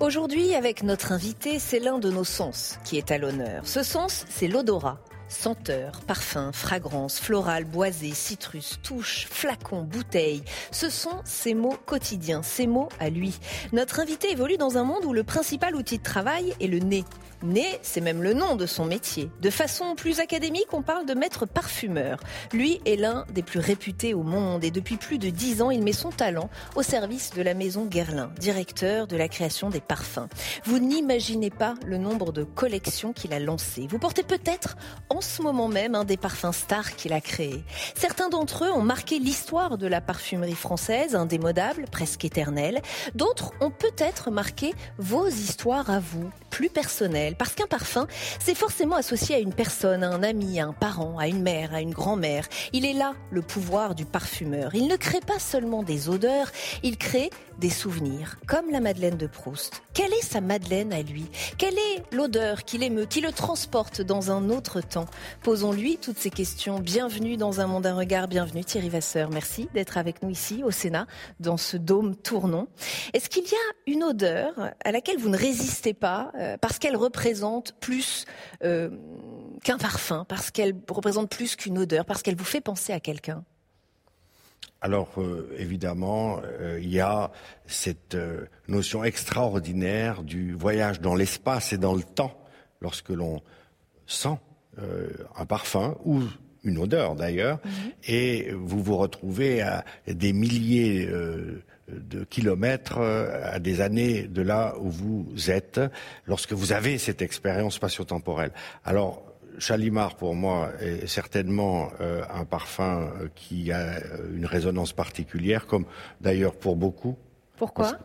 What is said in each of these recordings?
Aujourd'hui, avec notre invité, c'est l'un de nos sens qui est à l'honneur. Ce sens, c'est l'odorat. Senteur, parfum, fragrance, floral, boisé, citrus, touche, flacon, bouteille. Ce sont ses mots quotidiens, ses mots à lui. Notre invité évolue dans un monde où le principal outil de travail est le nez. Nez, c'est même le nom de son métier. De façon plus académique, on parle de maître parfumeur. Lui est l'un des plus réputés au monde et depuis plus de dix ans, il met son talent au service de la maison Guerlain, directeur de la création des parfums. Vous n'imaginez pas le nombre de collections qu'il a lancées. Vous portez peut-être en ce moment même un des parfums stars qu'il a créés. Certains d'entre eux ont marqué l'histoire de la parfumerie française, indémodable, presque éternelle. D'autres ont peut-être marqué vos histoires à vous, plus personnelles parce qu'un parfum, c'est forcément associé à une personne, à un ami, à un parent, à une mère, à une grand-mère. Il est là le pouvoir du parfumeur. Il ne crée pas seulement des odeurs, il crée des souvenirs, comme la Madeleine de Proust. Quelle est sa Madeleine à lui? Quelle est l'odeur qui l'émeut, qui le transporte dans un autre temps? Posons-lui toutes ces questions. Bienvenue dans un monde un regard, bienvenue Thierry Vasseur. Merci d'être avec nous ici au Sénat, dans ce dôme tournant. Est-ce qu'il y a une odeur à laquelle vous ne résistez pas euh, parce qu'elle représente plus euh, qu'un parfum, parce qu'elle représente plus qu'une odeur, parce qu'elle vous fait penser à quelqu'un? Alors euh, évidemment, il y a cette notion extraordinaire du voyage dans l'espace et dans le temps lorsque l'on sent un parfum ou une odeur d'ailleurs, Mhm. et vous vous retrouvez à des milliers de kilomètres, à des années de là où vous êtes, lorsque vous avez cette expérience spatio-temporelle. Alors, Chalimar, pour moi, est certainement euh, un parfum euh, qui a euh, une résonance particulière, comme d'ailleurs pour beaucoup. Pourquoi?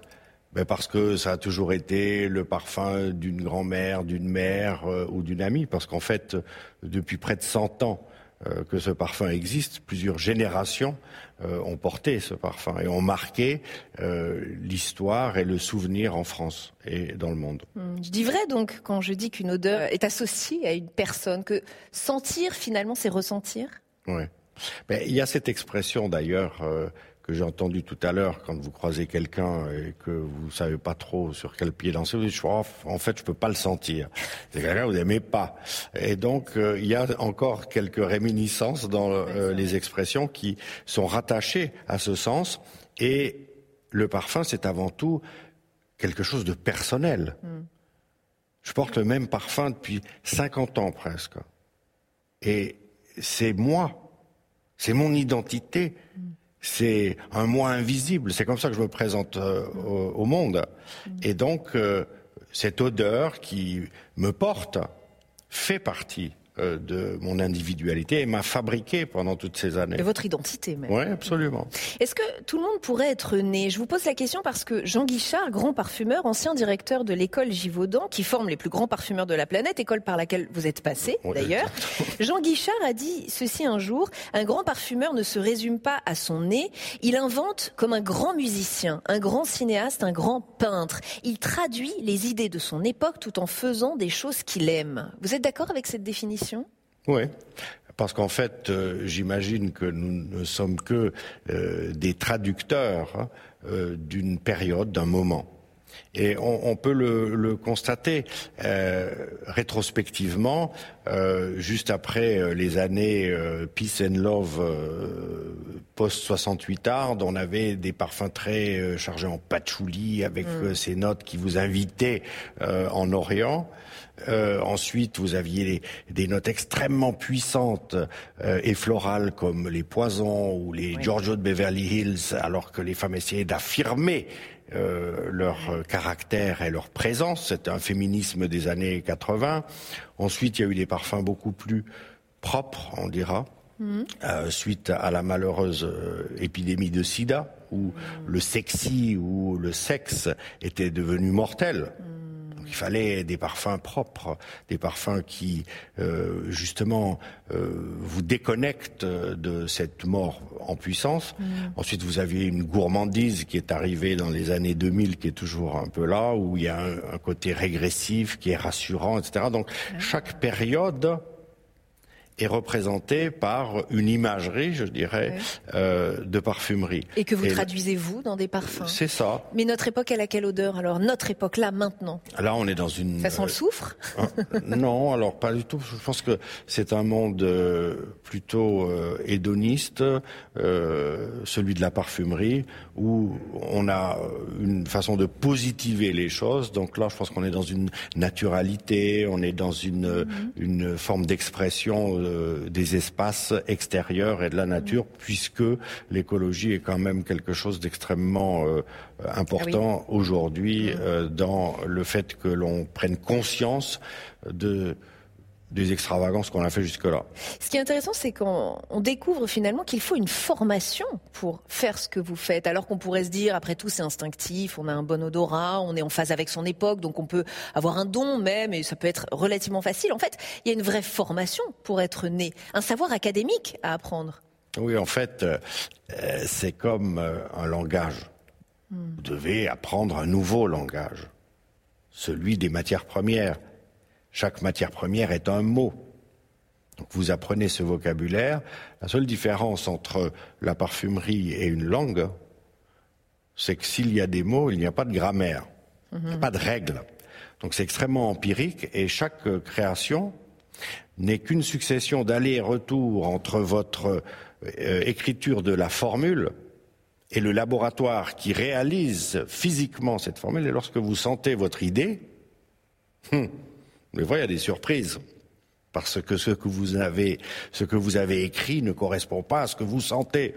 Ben parce que ça a toujours été le parfum d'une grand-mère, d'une mère euh, ou d'une amie. Parce qu'en fait, euh, depuis près de 100 ans euh, que ce parfum existe, plusieurs générations euh, ont porté ce parfum et ont marqué euh, l'histoire et le souvenir en France et dans le monde. Hmm, Je dis vrai donc quand je dis qu'une odeur est associée à une personne, que sentir finalement c'est ressentir? Ouais. Ben, il y a cette expression d'ailleurs euh, que j'ai entendue tout à l'heure quand vous croisez quelqu'un et que vous savez pas trop sur quel pied danser. Vous dites, Oh, en fait, je peux pas le sentir. C'est quelqu'un que vous n'aimez pas. Et donc, euh, il y a encore quelques réminiscences dans euh, les expressions qui sont rattachées à ce sens. Et le parfum, c'est avant tout quelque chose de personnel. Je porte le même parfum depuis 50 ans presque. Et c'est moi, c'est mon identité, c'est un moi invisible, c'est comme ça que je me présente euh, au, monde. Et donc, euh, cette odeur qui me porte fait partie de mon individualité et m'a fabriqué pendant toutes ces années. de votre identité même. Oui, absolument. Est-ce que tout le monde pourrait être né? Je vous pose la question parce que Jean Guichard, grand parfumeur, ancien directeur de l'école Givaudan, qui forme les plus grands parfumeurs de la planète, école par laquelle vous êtes passé Oui, d'ailleurs, Jean Guichard a dit ceci un jour, un grand parfumeur ne se résume pas à son nez, il invente comme un grand musicien, un grand cinéaste, un grand peintre. Il traduit les idées de son époque tout en faisant des choses qu'il aime. Vous êtes d'accord avec cette définition? Oui. Parce qu'en fait, euh, j'imagine que nous ne sommes que euh, des traducteurs hein, euh, d'une période, d'un moment. Et on, on peut le, le constater rétrospectivement, juste après les années Peace and Love euh, post 68 Ard, on avait des parfums très chargés en patchouli avec euh, ces notes qui vous invitaient en Orient. Euh, ensuite, vous aviez les- des notes extrêmement puissantes euh, et florales comme les poisons ou les Giorgio de Beverly Hills, alors que les femmes essayaient d'affirmer euh, leur euh, caractère et leur présence. C'était un féminisme des années 80. Ensuite, il y a eu des parfums beaucoup plus propres, on dira, euh, suite à la malheureuse euh, épidémie de sida, où le sexy ou le sexe était devenu mortel. Donc, il fallait des parfums propres, des parfums qui, euh, justement, euh, vous déconnectent de cette mort en puissance. Ensuite, vous aviez une gourmandise qui est arrivée dans les années 2000, qui est toujours un peu là, où il y a un, un côté régressif, qui est rassurant, etc. Donc, chaque période est représentée par une imagerie, je dirais, euh, de parfumerie. Et que vous Et traduisez, vous, dans des parfums. C'est ça. Mais notre époque, elle a quelle odeur alors Notre époque, là, maintenant? Là, on est dans une. Ça sent le soufre? Hein non, alors pas du tout. Je pense que c'est un monde euh, plutôt euh, hédoniste, euh, celui de la parfumerie, où on a une façon de positiver les choses. Donc là, je pense qu'on est dans une naturalité, on est dans une, une forme d'expression euh, des espaces extérieurs et de la nature, puisque l'écologie est quand même quelque chose d'extrêmement euh, important aujourd'hui euh, dans le fait que l'on prenne conscience de des extravagances qu'on a fait jusque-là. Ce qui est intéressant, c'est qu'on on découvre finalement qu'il faut une formation pour faire ce que vous faites. Alors qu'on pourrait se dire, après tout, c'est instinctif, on a un bon odorat, on est en phase avec son époque, donc on peut avoir un don même, et ça peut être relativement facile. En fait, il y a une vraie formation pour être né, un savoir académique à apprendre. Oui, en fait, euh, euh, c'est comme euh, un langage. Vous devez apprendre un nouveau langage, celui des matières premières. Chaque matière première est un mot. Donc vous apprenez ce vocabulaire. La seule différence entre la parfumerie et une langue, c'est que s'il y a des mots, il n'y a pas de grammaire, il n'y a pas de règles. Donc c'est extrêmement empirique et chaque euh, création n'est qu'une succession d'allers-retours entre votre euh, écriture de la formule et le laboratoire qui réalise physiquement cette formule. Et lorsque vous sentez votre idée, hum, mais voilà, il y a des surprises. Parce que ce que vous avez, ce que vous avez écrit ne correspond pas à ce que vous sentez.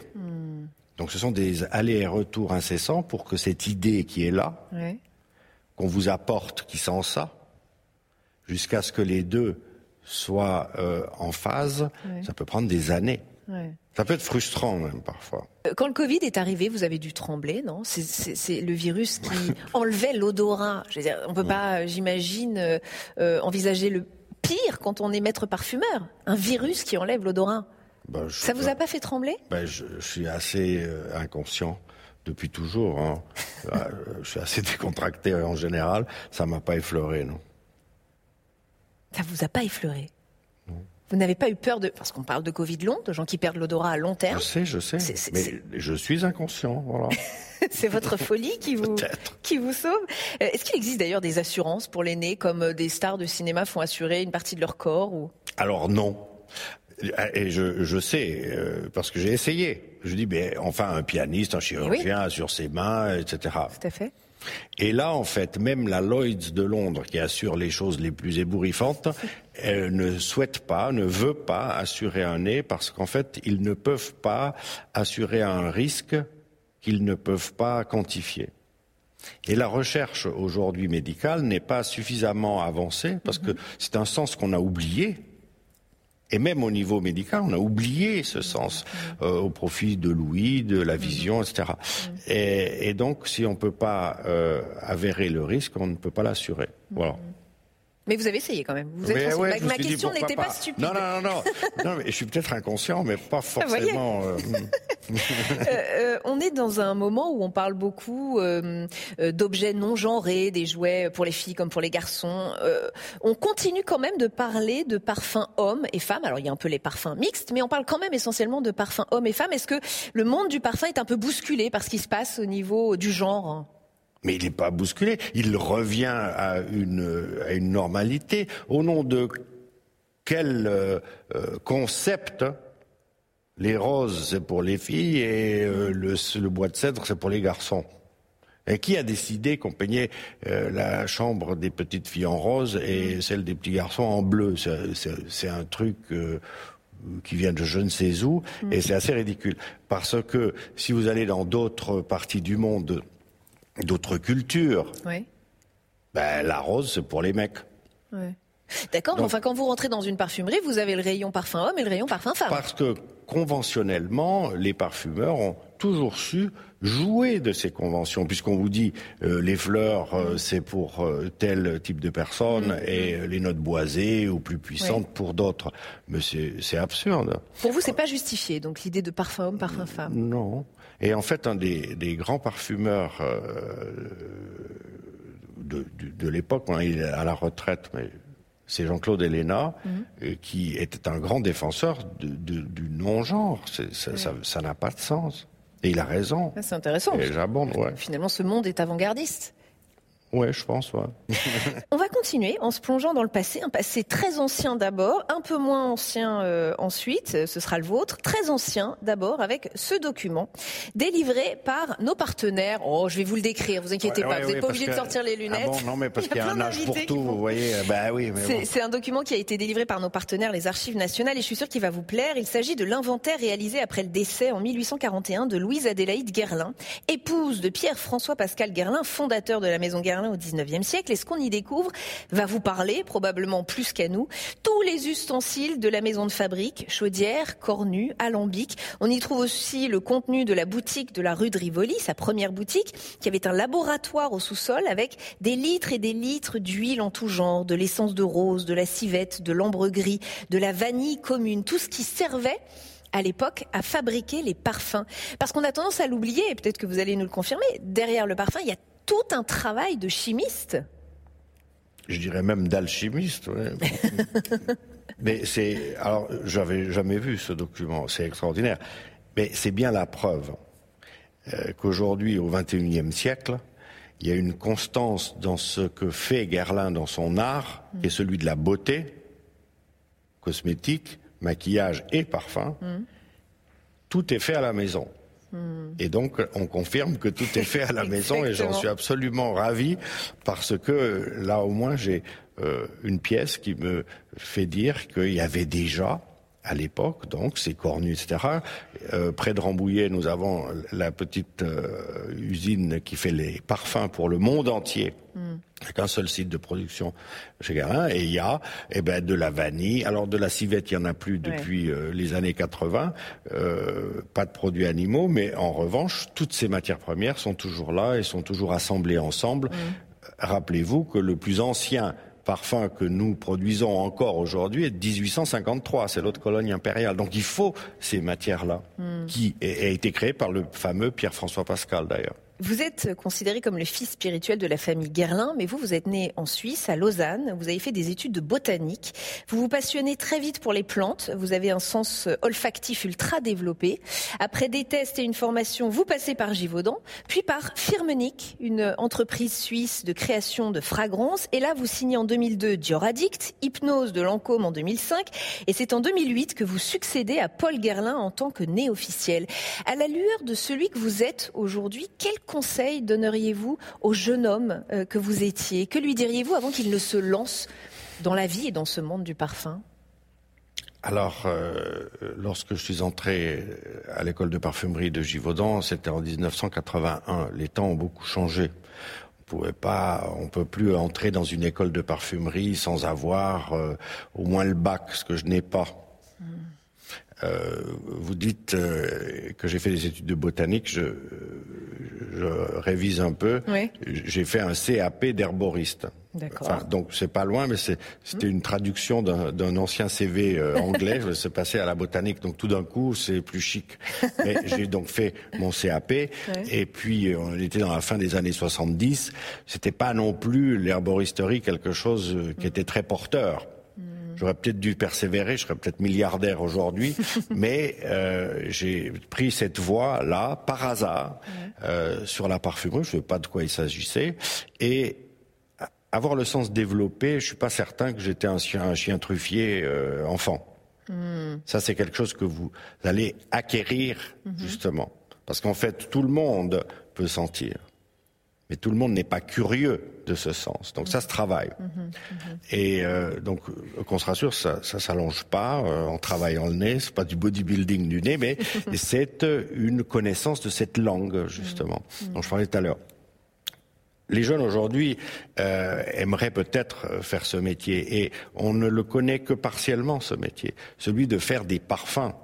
Donc ce sont des allers et retours incessants pour que cette idée qui est là, qu'on vous apporte qui sent ça, jusqu'à ce que les deux soient euh, en phase, ça peut prendre des années. Ça peut être frustrant même parfois. Euh, Quand le Covid est arrivé, vous avez dû trembler, non? C'est- le virus qui enlevait l'odorat. Je veux dire, on peut pas, euh, j'imagine, euh, euh, envisager le pire quand on est maître parfumeur. Un virus qui enlève l'odorat. Ben, Ça vous a pas fait trembler? Ben, je, je suis assez euh, inconscient depuis toujours. hein. Euh, je suis assez décontracté en général. Ça m'a pas effleuré, non. Ça vous a pas effleuré? Vous n'avez pas eu peur de... Parce qu'on parle de Covid long, de gens qui perdent l'odorat à long terme. Je sais, je sais. Mais je suis inconscient, voilà. C'est votre folie qui vous, qui vous sauve. Euh, Est-ce qu'il existe d'ailleurs des assurances pour l'aîné, comme euh, des stars de cinéma font assurer une partie de leur corps ou... Alors non. Et je, je sais, euh, parce que j'ai essayé. Je dis, ben, enfin, un pianiste, un chirurgien sur ses mains, etc. Tout à fait. Et là, en fait, même la Lloyds de Londres, qui assure les choses les plus ébouriffantes, elle ne souhaite pas, ne veut pas assurer un nez, parce qu'en fait, ils ne peuvent pas assurer un risque qu'ils ne peuvent pas quantifier. Et la recherche aujourd'hui médicale n'est pas suffisamment avancée, parce que c'est un sens qu'on a oublié. Et même au niveau médical, on a oublié ce sens euh, au profit de l'ouïe, de la vision, etc. Et, et donc, si on ne peut pas euh, avérer le risque, on ne peut pas l'assurer. Voilà. Mais vous avez essayé quand même. Vous êtes Mais renseigné. ouais, ma question n'était pas. stupide. Non, non, non, non. non mais je suis peut-être inconscient, mais pas voyez. forcément. euh, Euh, euh, on est dans un moment où on parle beaucoup euh, d'objets non genrés, des jouets pour les filles comme pour les garçons. On continue quand même de parler de parfums hommes et femmes. Alors il y a un peu les parfums mixtes, mais on parle quand même essentiellement de parfums hommes et femmes. Est-ce que le monde du parfum est un peu bousculé par ce qui se passe au niveau du genre Mais il n'est pas bousculé. Il revient à une, à une normalité. Au nom de quel euh, euh, concept les roses, c'est pour les filles et euh, le, le, bois de cèdre, c'est pour les garçons. Et qui a décidé qu'on peignait euh, la chambre des petites filles en rose et celle des petits garçons en bleu? C'est un truc euh, qui vient de je ne sais où mm. et c'est assez ridicule. Parce que si vous allez dans d'autres parties du monde, d'autres cultures, oui. ben, la rose, c'est pour les mecs. Oui. D'accord, mais enfin quand vous rentrez dans une parfumerie, vous avez le rayon parfum homme et le rayon parfum femme. Parce que conventionnellement, les parfumeurs ont toujours su jouer de ces conventions, puisqu'on vous dit euh, les fleurs euh, c'est pour euh, tel type de personne mm. et les notes boisées ou plus puissantes pour d'autres. Mais c'est absurde. Pour vous, c'est pas justifié, donc l'idée de parfum homme, parfum femme. Non. Et en fait, un des, des grands parfumeurs de, de, de l'époque, il est à la retraite, mais c'est Jean-Claude Héléna, mhm. euh, qui était un grand défenseur du non-genre. Ça n'a pas de sens. Et il a raison. C'est intéressant. Et j'abonde, ouais. Finalement, ce monde est avant-gardiste. Ouais, je pense, ouais. On va continuer en se plongeant dans le passé, un passé très ancien d'abord, un peu moins ancien euh, ensuite, ce sera le vôtre, très ancien d'abord avec ce document délivré par nos partenaires. Oh, je vais vous le décrire, vous inquiétez pas, vous n'êtes pas obligé de sortir les lunettes. Ah bon, non, mais parce qu'il y a, un âge pour tout, vous voyez. Bah oui, C'est un document qui a été délivré par nos partenaires, les Archives nationales, et je suis sûr qu'il va vous plaire. Il s'agit de l'inventaire réalisé après le décès en 1841 de Louise Adélaïde Guerlain, épouse de Pierre-François Pascal Guerlain, fondateur de la maison Au XIXe siècle. Et ce qu'on y découvre va vous parler, probablement plus qu'à nous, tous les ustensiles de la maison de fabrique, chaudière, cornue, alambic. On y trouve aussi le contenu de la boutique de la rue de Rivoli, sa première boutique, qui avait un laboratoire au sous-sol avec des litres et des litres d'huile en tout genre, de l'essence de rose, de la civette, de l'ambre gris, de la vanille commune, tout ce qui servait à l'époque à fabriquer les parfums. Parce qu'on a tendance à l'oublier, et peut-être que vous allez nous le confirmer, derrière le parfum, il y a tout un travail de chimiste. Je dirais même d'alchimiste. Mais c'est alors j'avais jamais vu ce document, c'est extraordinaire. Mais c'est bien la preuve euh, qu'aujourd'hui, au XXIe siècle, il y a une constance dans ce que fait Guerlain dans son art, qui est celui de la beauté, cosmétique, maquillage et parfum. Mm. Tout est fait à la maison. Et donc, on confirme que tout est fait à la maison et j'en suis absolument ravi parce que là, au moins, j'ai euh, une pièce qui me fait dire qu'il y avait déjà à l'époque, donc c'est cornu, etc. Euh, près de Rambouillet, nous avons la petite euh, usine qui fait les parfums pour le monde entier. Mm. Avec un seul site de production chez Garin, et il y a eh ben, de la vanille. Alors de la civette, il n'y en a plus depuis euh, les années 80, euh, pas de produits animaux, mais en revanche, toutes ces matières premières sont toujours là et sont toujours assemblées ensemble. Mm. Rappelez-vous que le plus ancien parfum que nous produisons encore aujourd'hui est de 1853, c'est l'autre colonie impériale. Donc il faut ces matières-là, mm. qui a été créée par le fameux Pierre-François Pascal d'ailleurs. Vous êtes considéré comme le fils spirituel de la famille Guerlain, mais vous, vous êtes né en Suisse, à Lausanne. Vous avez fait des études de botanique. Vous vous passionnez très vite pour les plantes. Vous avez un sens olfactif ultra développé. Après des tests et une formation, vous passez par Givaudan, puis par Firmenich, une entreprise suisse de création de fragrances. Et là, vous signez en 2002 Dior Addict, Hypnose de Lancôme en 2005. Et c'est en 2008 que vous succédez à Paul Guerlain en tant que né officiel. À la lueur de celui que vous êtes aujourd'hui, quel conseil donneriez-vous au jeune homme euh, que vous étiez? Que lui diriez-vous avant qu'il ne se lance dans la vie et dans ce monde du parfum? Alors, euh, lorsque je suis entré à l'école de parfumerie de Givaudan, c'était en 1981. Les temps ont beaucoup changé. On pouvait pas, on peut plus entrer dans une école de parfumerie sans avoir euh, au moins le bac, ce que je n'ai pas. Hmm. vous dites que j'ai fait des études de botanique. Je, je révise un peu. J'ai fait un CAP d'herboriste. Enfin, donc c'est pas loin, mais c'était une traduction d'un ancien CV euh, anglais. je suis passé à la botanique, donc tout d'un coup c'est plus chic. J'ai donc fait mon CAP, et puis euh, on était dans la fin des années 70. C'était pas non plus l'herboristerie quelque chose euh, qui mm. était très porteur. J'aurais peut-être dû persévérer, je serais peut-être milliardaire aujourd'hui, mais euh, j'ai pris cette voie-là par hasard euh, sur la parfumerie. Je ne sais pas de quoi il s'agissait et avoir le sens développé. Je suis pas certain que j'étais un chien, un chien truffier euh, enfant. Ça, c'est quelque chose que vous allez acquérir justement, parce qu'en fait, tout le monde peut sentir. Mais tout le monde n'est pas curieux de ce sens. Donc ça se travaille. Et euh, donc qu'on se rassure, ça, ça s'allonge pas euh, en travaillant le nez. C'est pas du bodybuilding du nez, mais c'est euh, une connaissance de cette langue justement dont je parlais tout à l'heure. Les jeunes aujourd'hui euh, aimeraient peut-être euh, faire ce métier et on ne le connaît que partiellement ce métier, celui de faire des parfums.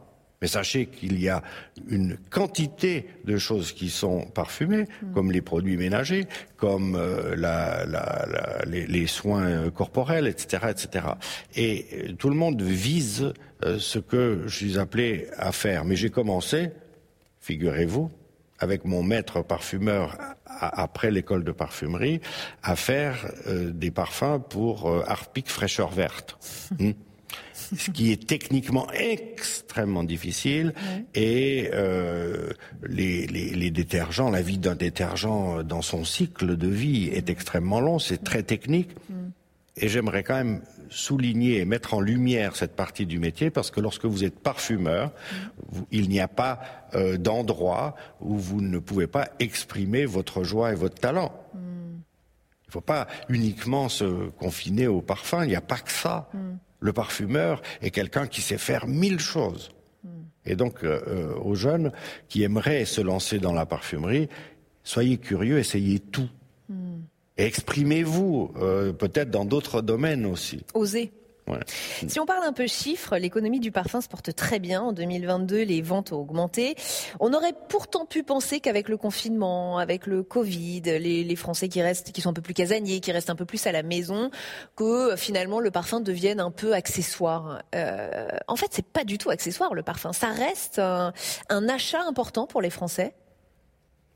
Mais sachez qu'il y a une quantité de choses qui sont parfumées, comme les produits ménagers, comme euh, la- la- la- les, les soins euh, corporels, etc., etc. Et euh, tout le monde vise euh, ce que je suis appelé à faire. Mais j'ai commencé, figurez-vous, avec mon maître parfumeur a- après l'école de parfumerie, à faire des parfums pour Harpic fraîcheur verte. Hmm. Ce qui est techniquement extrêmement difficile et euh, les, les, les détergents, la vie d'un détergent dans son cycle de vie est extrêmement long, c'est très technique. Et j'aimerais quand même souligner et mettre en lumière cette partie du métier parce que lorsque vous êtes parfumeur, vous- il n'y a pas euh, d'endroit où vous ne pouvez pas exprimer votre joie et votre talent. Il ne faut pas uniquement se confiner au parfum, il n'y a pas que ça. Le parfumeur est quelqu'un qui sait faire mille choses. Et donc, euh, euh, aux jeunes qui aimeraient se lancer dans la parfumerie, soyez curieux, essayez tout. Et exprimez-vous, euh, peut-être dans d'autres domaines aussi. Oser. Si on parle un peu chiffres, l'économie du parfum se porte très bien. En 2022, les ventes ont augmenté. On aurait pourtant pu penser qu'avec le confinement, avec le Covid, les, les Français qui restent, qui sont un peu plus casaniers, qui restent un peu plus à la maison, que euh, finalement le parfum devienne un peu accessoire. Euh, en fait, c'est pas du tout accessoire le parfum. Ça reste un, un achat important pour les Français.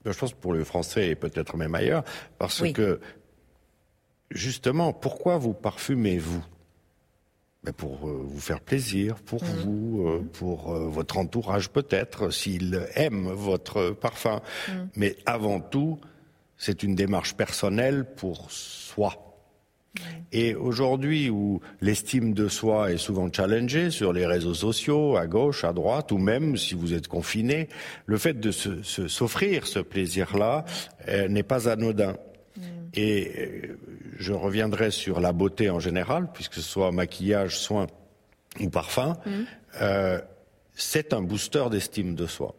Ben, Je pense pour le français et peut-être même ailleurs, parce Oui. que justement, pourquoi vous parfumez-vous? Pour euh, vous faire plaisir, pour vous, euh, pour euh, votre entourage peut-être, s'il aime votre parfum. Mais avant tout, c'est une démarche personnelle pour soi. Et aujourd'hui, où l'estime de soi est souvent challengée sur les réseaux sociaux, à gauche, à droite, ou même si vous êtes confiné, le fait de se- se- s'offrir ce plaisir-là euh, n'est pas anodin. Et euh, je reviendrai sur la beauté en général, puisque ce soit maquillage, soin ou parfum. Euh, c'est un booster d'estime de soi.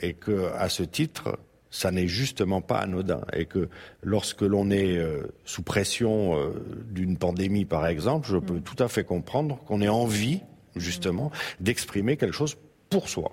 Et que à ce titre, ça n'est justement pas anodin. Et que lorsque l'on est euh, sous pression euh, d'une pandémie, par exemple, je peux tout à fait comprendre qu'on ait envie justement d'exprimer quelque chose pour soi.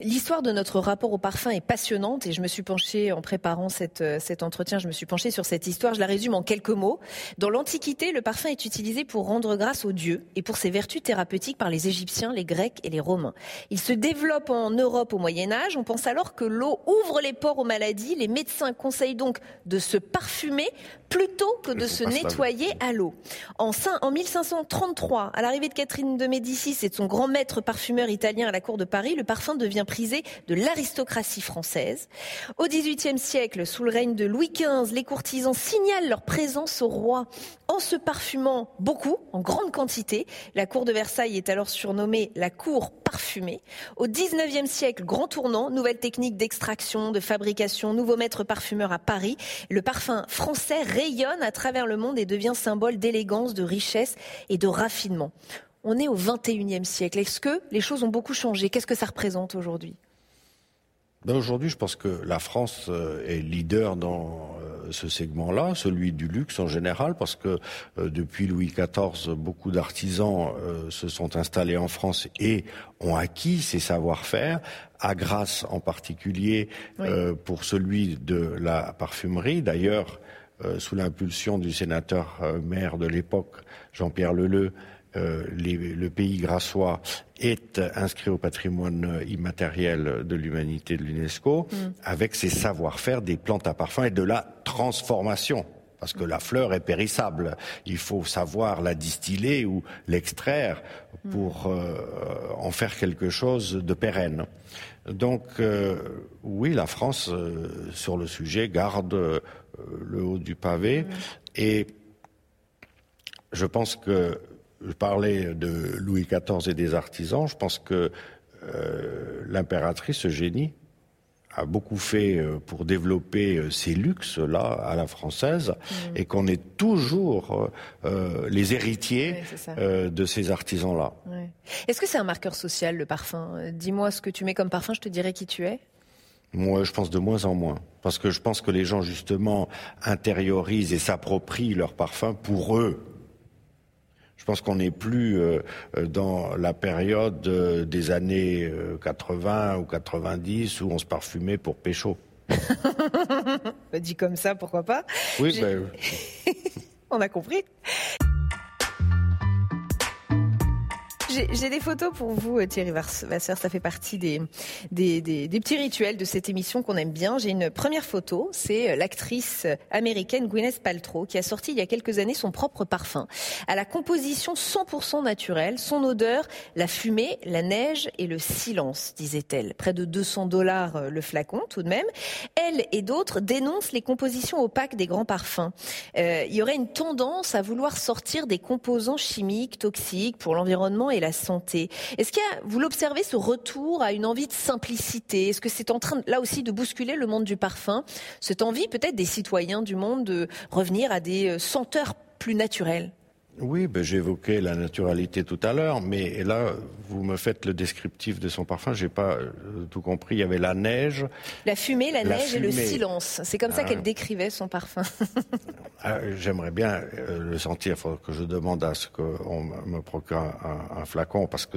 L'histoire de notre rapport au parfum est passionnante et je me suis penchée en préparant cette, euh, cet entretien, je me suis penchée sur cette histoire. Je la résume en quelques mots. Dans l'Antiquité, le parfum est utilisé pour rendre grâce aux dieux et pour ses vertus thérapeutiques par les Égyptiens, les Grecs et les Romains. Il se développe en Europe au Moyen Âge. On pense alors que l'eau ouvre les pores aux maladies. Les médecins conseillent donc de se parfumer plutôt que de se nettoyer à l'eau. En 1533, à l'arrivée de Catherine de Médicis et de son grand maître parfumeur italien à la cour de Paris, le parfum devient prisé de l'aristocratie française. Au XVIIIe siècle, sous le règne de Louis XV, les courtisans signalent leur présence au roi en se parfumant beaucoup, en grande quantité. La cour de Versailles est alors surnommée la cour parfumée. Au XIXe siècle, grand tournant, nouvelle technique d'extraction, de fabrication, nouveau maître parfumeur à Paris. Le parfum français rayonne à travers le monde et devient symbole d'élégance, de richesse et de raffinement. On est au XXIe siècle. Est-ce que les choses ont beaucoup changé? Qu'est-ce que ça représente aujourd'hui? Ben, Aujourd'hui, je pense que la France euh, est leader dans euh, ce segment-là, celui du luxe en général, parce que euh, depuis Louis XIV, beaucoup d'artisans euh, se sont installés en France et ont acquis ces savoir-faire, à Grasse en particulier euh, pour celui de la parfumerie. D'ailleurs, sous l'impulsion du sénateur maire de l'époque, Jean-Pierre Leleu, euh, les- le pays grassois est inscrit au patrimoine immatériel de l'humanité de l'UNESCO avec ses savoir-faire des plantes à parfum et de la transformation parce que la fleur est périssable. Il faut savoir la distiller ou l'extraire pour euh, en faire quelque chose de pérenne. Donc euh, oui, la France, euh, sur le sujet, garde le haut du pavé. Et je pense que, je parlais de Louis XIV et des artisans, je pense que l'impératrice Eugénie a beaucoup fait euh, pour développer euh, ces luxes-là à la française mm. et qu'on est toujours euh, les héritiers de ces artisans-là. Est-ce que c'est un marqueur social, le parfum? Dis-moi ce que tu mets comme parfum, je te dirai qui tu es. Moi, je pense de moins en moins. Parce que je pense que les gens, justement, intériorisent et s'approprient leur parfum pour eux. Je pense qu'on n'est plus euh, dans la période euh, des années 80 euh, ou 90 où on se parfumait pour pécho. Bah, dit comme ça, pourquoi pas Oui, ben... on a compris. J'ai des photos pour vous, euh, Thierry Vasseur. Ça fait partie des, des, des, petits rituels de cette émission qu'on aime bien. J'ai une première photo. C'est euh, l'actrice américaine Gwyneth Paltrow qui a sorti il y a quelques années son propre parfum à la composition 100% naturelle. Son odeur, la fumée, la neige et le silence, disait-elle. Près de 200 dollars euh, le flacon, tout de même. Elle et d'autres dénoncent les compositions opaques des grands parfums. il y aurait une tendance à vouloir sortir des composants chimiques toxiques pour l'environnement et la santé. Est-ce qu'il y a, vous l'observez, ce retour à une envie de simplicité? Est-ce que c'est en train, là aussi, de bousculer le monde du parfum? Cette envie, peut-être, des citoyens du monde de revenir à des euh, senteurs plus naturelles? Oui, ben, j'évoquais la naturalité tout à l'heure, mais là, vous me faites le descriptif de son parfum. J'ai pas euh, tout compris. Il y avait la neige, la fumée, la, neige et le silence. C'est comme ça ah. qu'elle décrivait son parfum. Ah, j'aimerais bien euh, le sentir. Il faut que je demande à ce qu'on me procure un, flacon parce que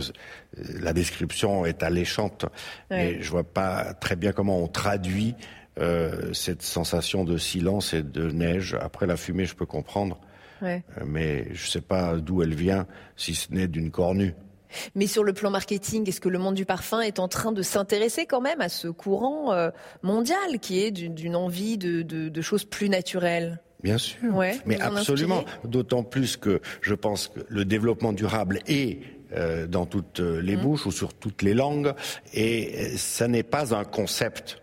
la description est alléchante. Mais je vois pas très bien comment on traduit euh, cette sensation de silence et de neige. Après la fumée, je peux comprendre. Euh, mais je ne sais pas d'où elle vient, si ce n'est d'une cornue. Mais sur le plan marketing, est-ce que le monde du parfum est en train de s'intéresser quand même à ce courant euh, mondial qui est d'une envie de, choses plus naturelles? Bien sûr, mais absolument. D'autant plus que je pense que le développement durable est euh, dans toutes les mmh. bouches ou sur toutes les langues, et ça n'est pas un concept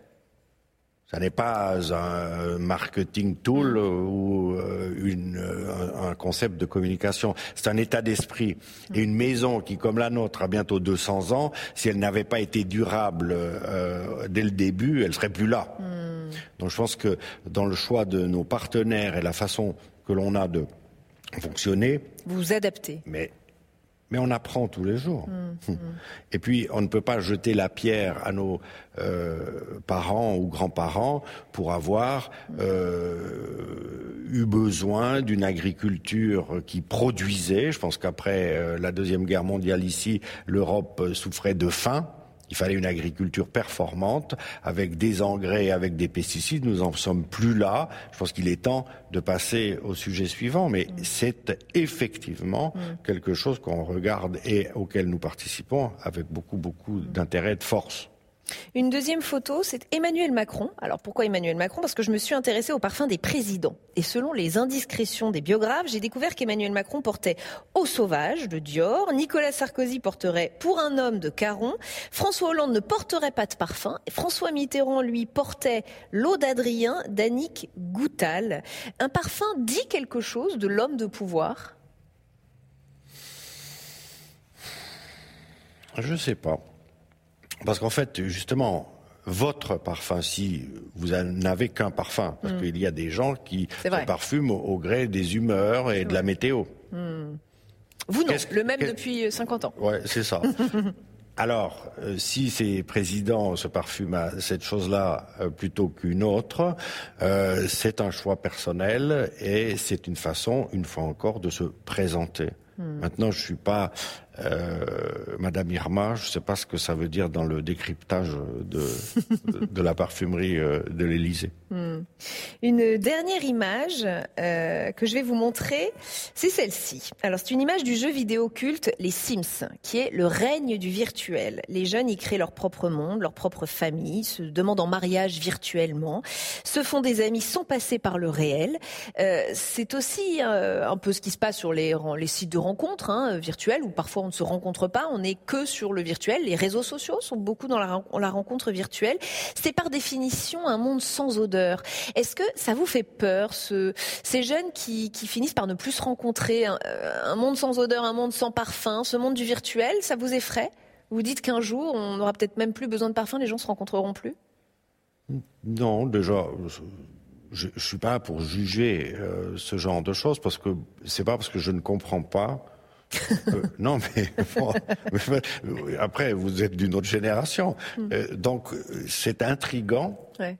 ça n'est pas un marketing tool ou euh, une, un concept de communication. C'est un état d'esprit. Et une maison qui, comme la nôtre, a bientôt 200 ans, si elle n'avait pas été durable euh, dès le début, elle serait plus là. Hmm. Donc je pense que dans le choix de nos partenaires et la façon que l'on a de fonctionner, vous vous adaptez. Mais mais on apprend tous les jours. Mmh, mmh. Et puis, on ne peut pas jeter la pierre à nos euh, parents ou grands-parents pour avoir euh, eu besoin d'une agriculture qui produisait. Je pense qu'après euh, la Deuxième Guerre mondiale ici, l'Europe souffrait de faim. Il fallait une agriculture performante avec des engrais, avec des pesticides. Nous en sommes plus là. Je pense qu'il est temps de passer au sujet suivant. Mais c'est effectivement mm. quelque chose qu'on regarde et auquel nous participons avec beaucoup, beaucoup d'intérêt et de force. Une deuxième photo, c'est Emmanuel Macron. Alors pourquoi Emmanuel Macron? Parce que je me suis intéressée au parfum des présidents. Et selon les indiscrétions des biographes, j'ai découvert qu'Emmanuel Macron portait Eau sauvage de Dior, Nicolas Sarkozy porterait Pour un homme de Caron, François Hollande ne porterait pas de parfum, François Mitterrand, lui, portait L'eau d'Adrien d'Annick Goutal. Un parfum dit quelque chose de l'homme de pouvoir? Je ne sais pas. Parce qu'en fait, justement, votre parfum, si vous n'avez qu'un parfum, parce mm. qu'il y a des gens qui se parfument au, gré des humeurs et de la météo. Mm. Vous non, le même depuis 50 ans. Ouais, c'est ça. Alors, euh, si ces présidents se parfument à cette chose-là euh, plutôt qu'une autre, euh, c'est un choix personnel et c'est une façon, une fois encore, de se présenter. Hmm. Maintenant, je suis pas. Euh, Madame Irma, je ne sais pas ce que ça veut dire dans le décryptage de, de la parfumerie euh, de l'Élysée. Hmm. Une dernière image euh, que je vais vous montrer, c'est celle-ci. Alors c'est une image du jeu vidéo culte Les Sims, qui est le règne du virtuel. Les jeunes y créent leur propre monde, leur propre famille, se demandent en mariage virtuellement, se font des amis sans passer par le réel. Euh, c'est aussi un peu ce qui se passe sur les, les sites de rencontres hein, virtuels, où parfois on ne se rencontre pas, on n'est que sur le virtuel. Les réseaux sociaux sont beaucoup dans la, rencontre virtuelle. C'est par définition un monde sans odeur est-ce que ça vous fait peur, ce, ces jeunes qui, finissent par ne plus se rencontrer, un, monde sans odeur, un monde sans parfum, ce monde du virtuel, ça vous effraie? Vous dites qu'un jour, on n'aura peut-être même plus besoin de parfum, les gens se rencontreront plus? Non, déjà, je ne suis pas pour juger euh, ce genre de choses parce que c'est pas parce que je ne comprends pas. Euh, non, mais après, vous êtes d'une autre génération. Hmm. Euh, donc, c'est intrigant. Ouais.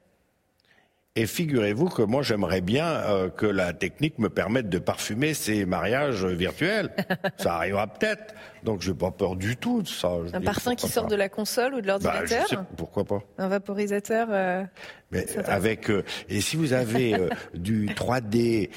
Et figurez-vous que moi, j'aimerais bien euh, que la technique me permette de parfumer ces mariages virtuels. ça arrivera peut-être. Donc, j'ai pas peur du tout de ça. un parfum qui sort de la console ou de l'ordinateur bah, Pourquoi pas Un vaporisateur euh, Mais avec euh, et si vous avez du 3D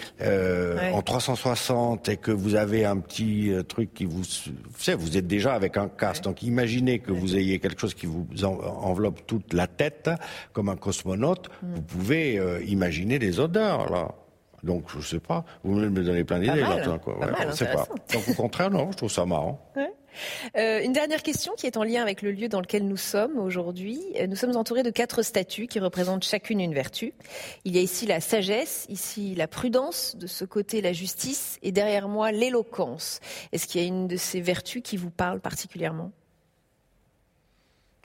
en 360 et que vous avez un petit truc qui vous, vous savez, vous êtes déjà avec un casque. Donc, imaginez que vous ayez quelque chose qui vous enveloppe toute la tête comme un cosmonaute. Mm. Vous pouvez euh, imaginer des odeurs, là. Donc, je sais pas. Vous me donnez plein d'idées, là. Quoi. pas. Donc, au contraire, non, je trouve ça marrant. Euh, une dernière question qui est en lien avec le lieu dans lequel nous sommes aujourd'hui. Euh, nous sommes entourés de quatre statues qui représentent chacune une vertu. Il y a ici la sagesse, ici la prudence, de ce côté la justice et derrière moi l'éloquence. Est-ce qu'il y a une de ces vertus qui vous parle particulièrement?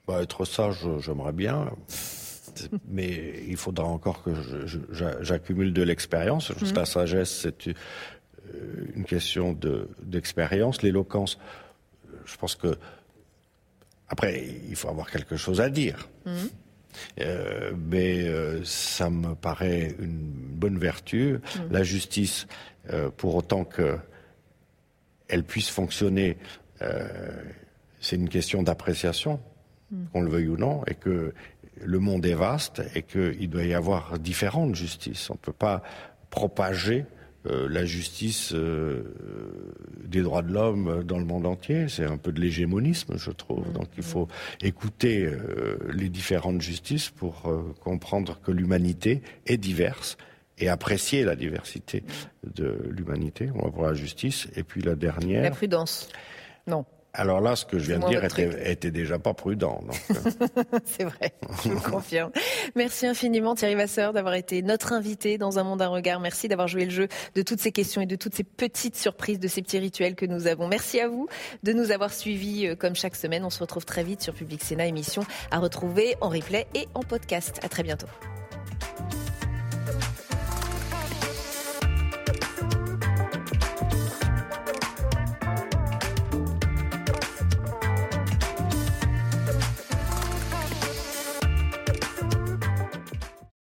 Bah, Être sage, j'aimerais bien mais il faudra encore que j'accumule de l'expérience. Mhm. La sagesse, c'est euh, une question d'expérience. L'éloquence, je pense que après, il faut avoir quelque chose à dire. Mhm. Euh, mais euh, ça me paraît une bonne vertu. Mhm. La justice, pour autant qu'elle puisse fonctionner, c'est une question d'appréciation, qu'on le veuille ou non, et que le monde est vaste et qu'il doit y avoir différentes justices. On ne peut pas propager euh, la justice euh, des droits de l'homme dans le monde entier. C'est un peu de l'hégémonisme, je trouve. Donc il faut écouter euh, les différentes justices pour comprendre que l'humanité est diverse et apprécier la diversité de l'humanité. On va voir la justice. Et puis la dernière. La prudence. Non. Alors là, ce que je viens de dire était, déjà pas prudent. Euh. C'est vrai, je vous confirme. Merci infiniment Thierry Vasseur d'avoir été notre invité dans Un Monde, un Regard. Merci d'avoir joué le jeu de toutes ces questions et de toutes ces petites surprises, de ces petits rituels que nous avons. Merci à vous de nous avoir suivis euh, comme chaque semaine. On se retrouve très vite sur Public Sénat, émission à retrouver en replay et en podcast. À très bientôt.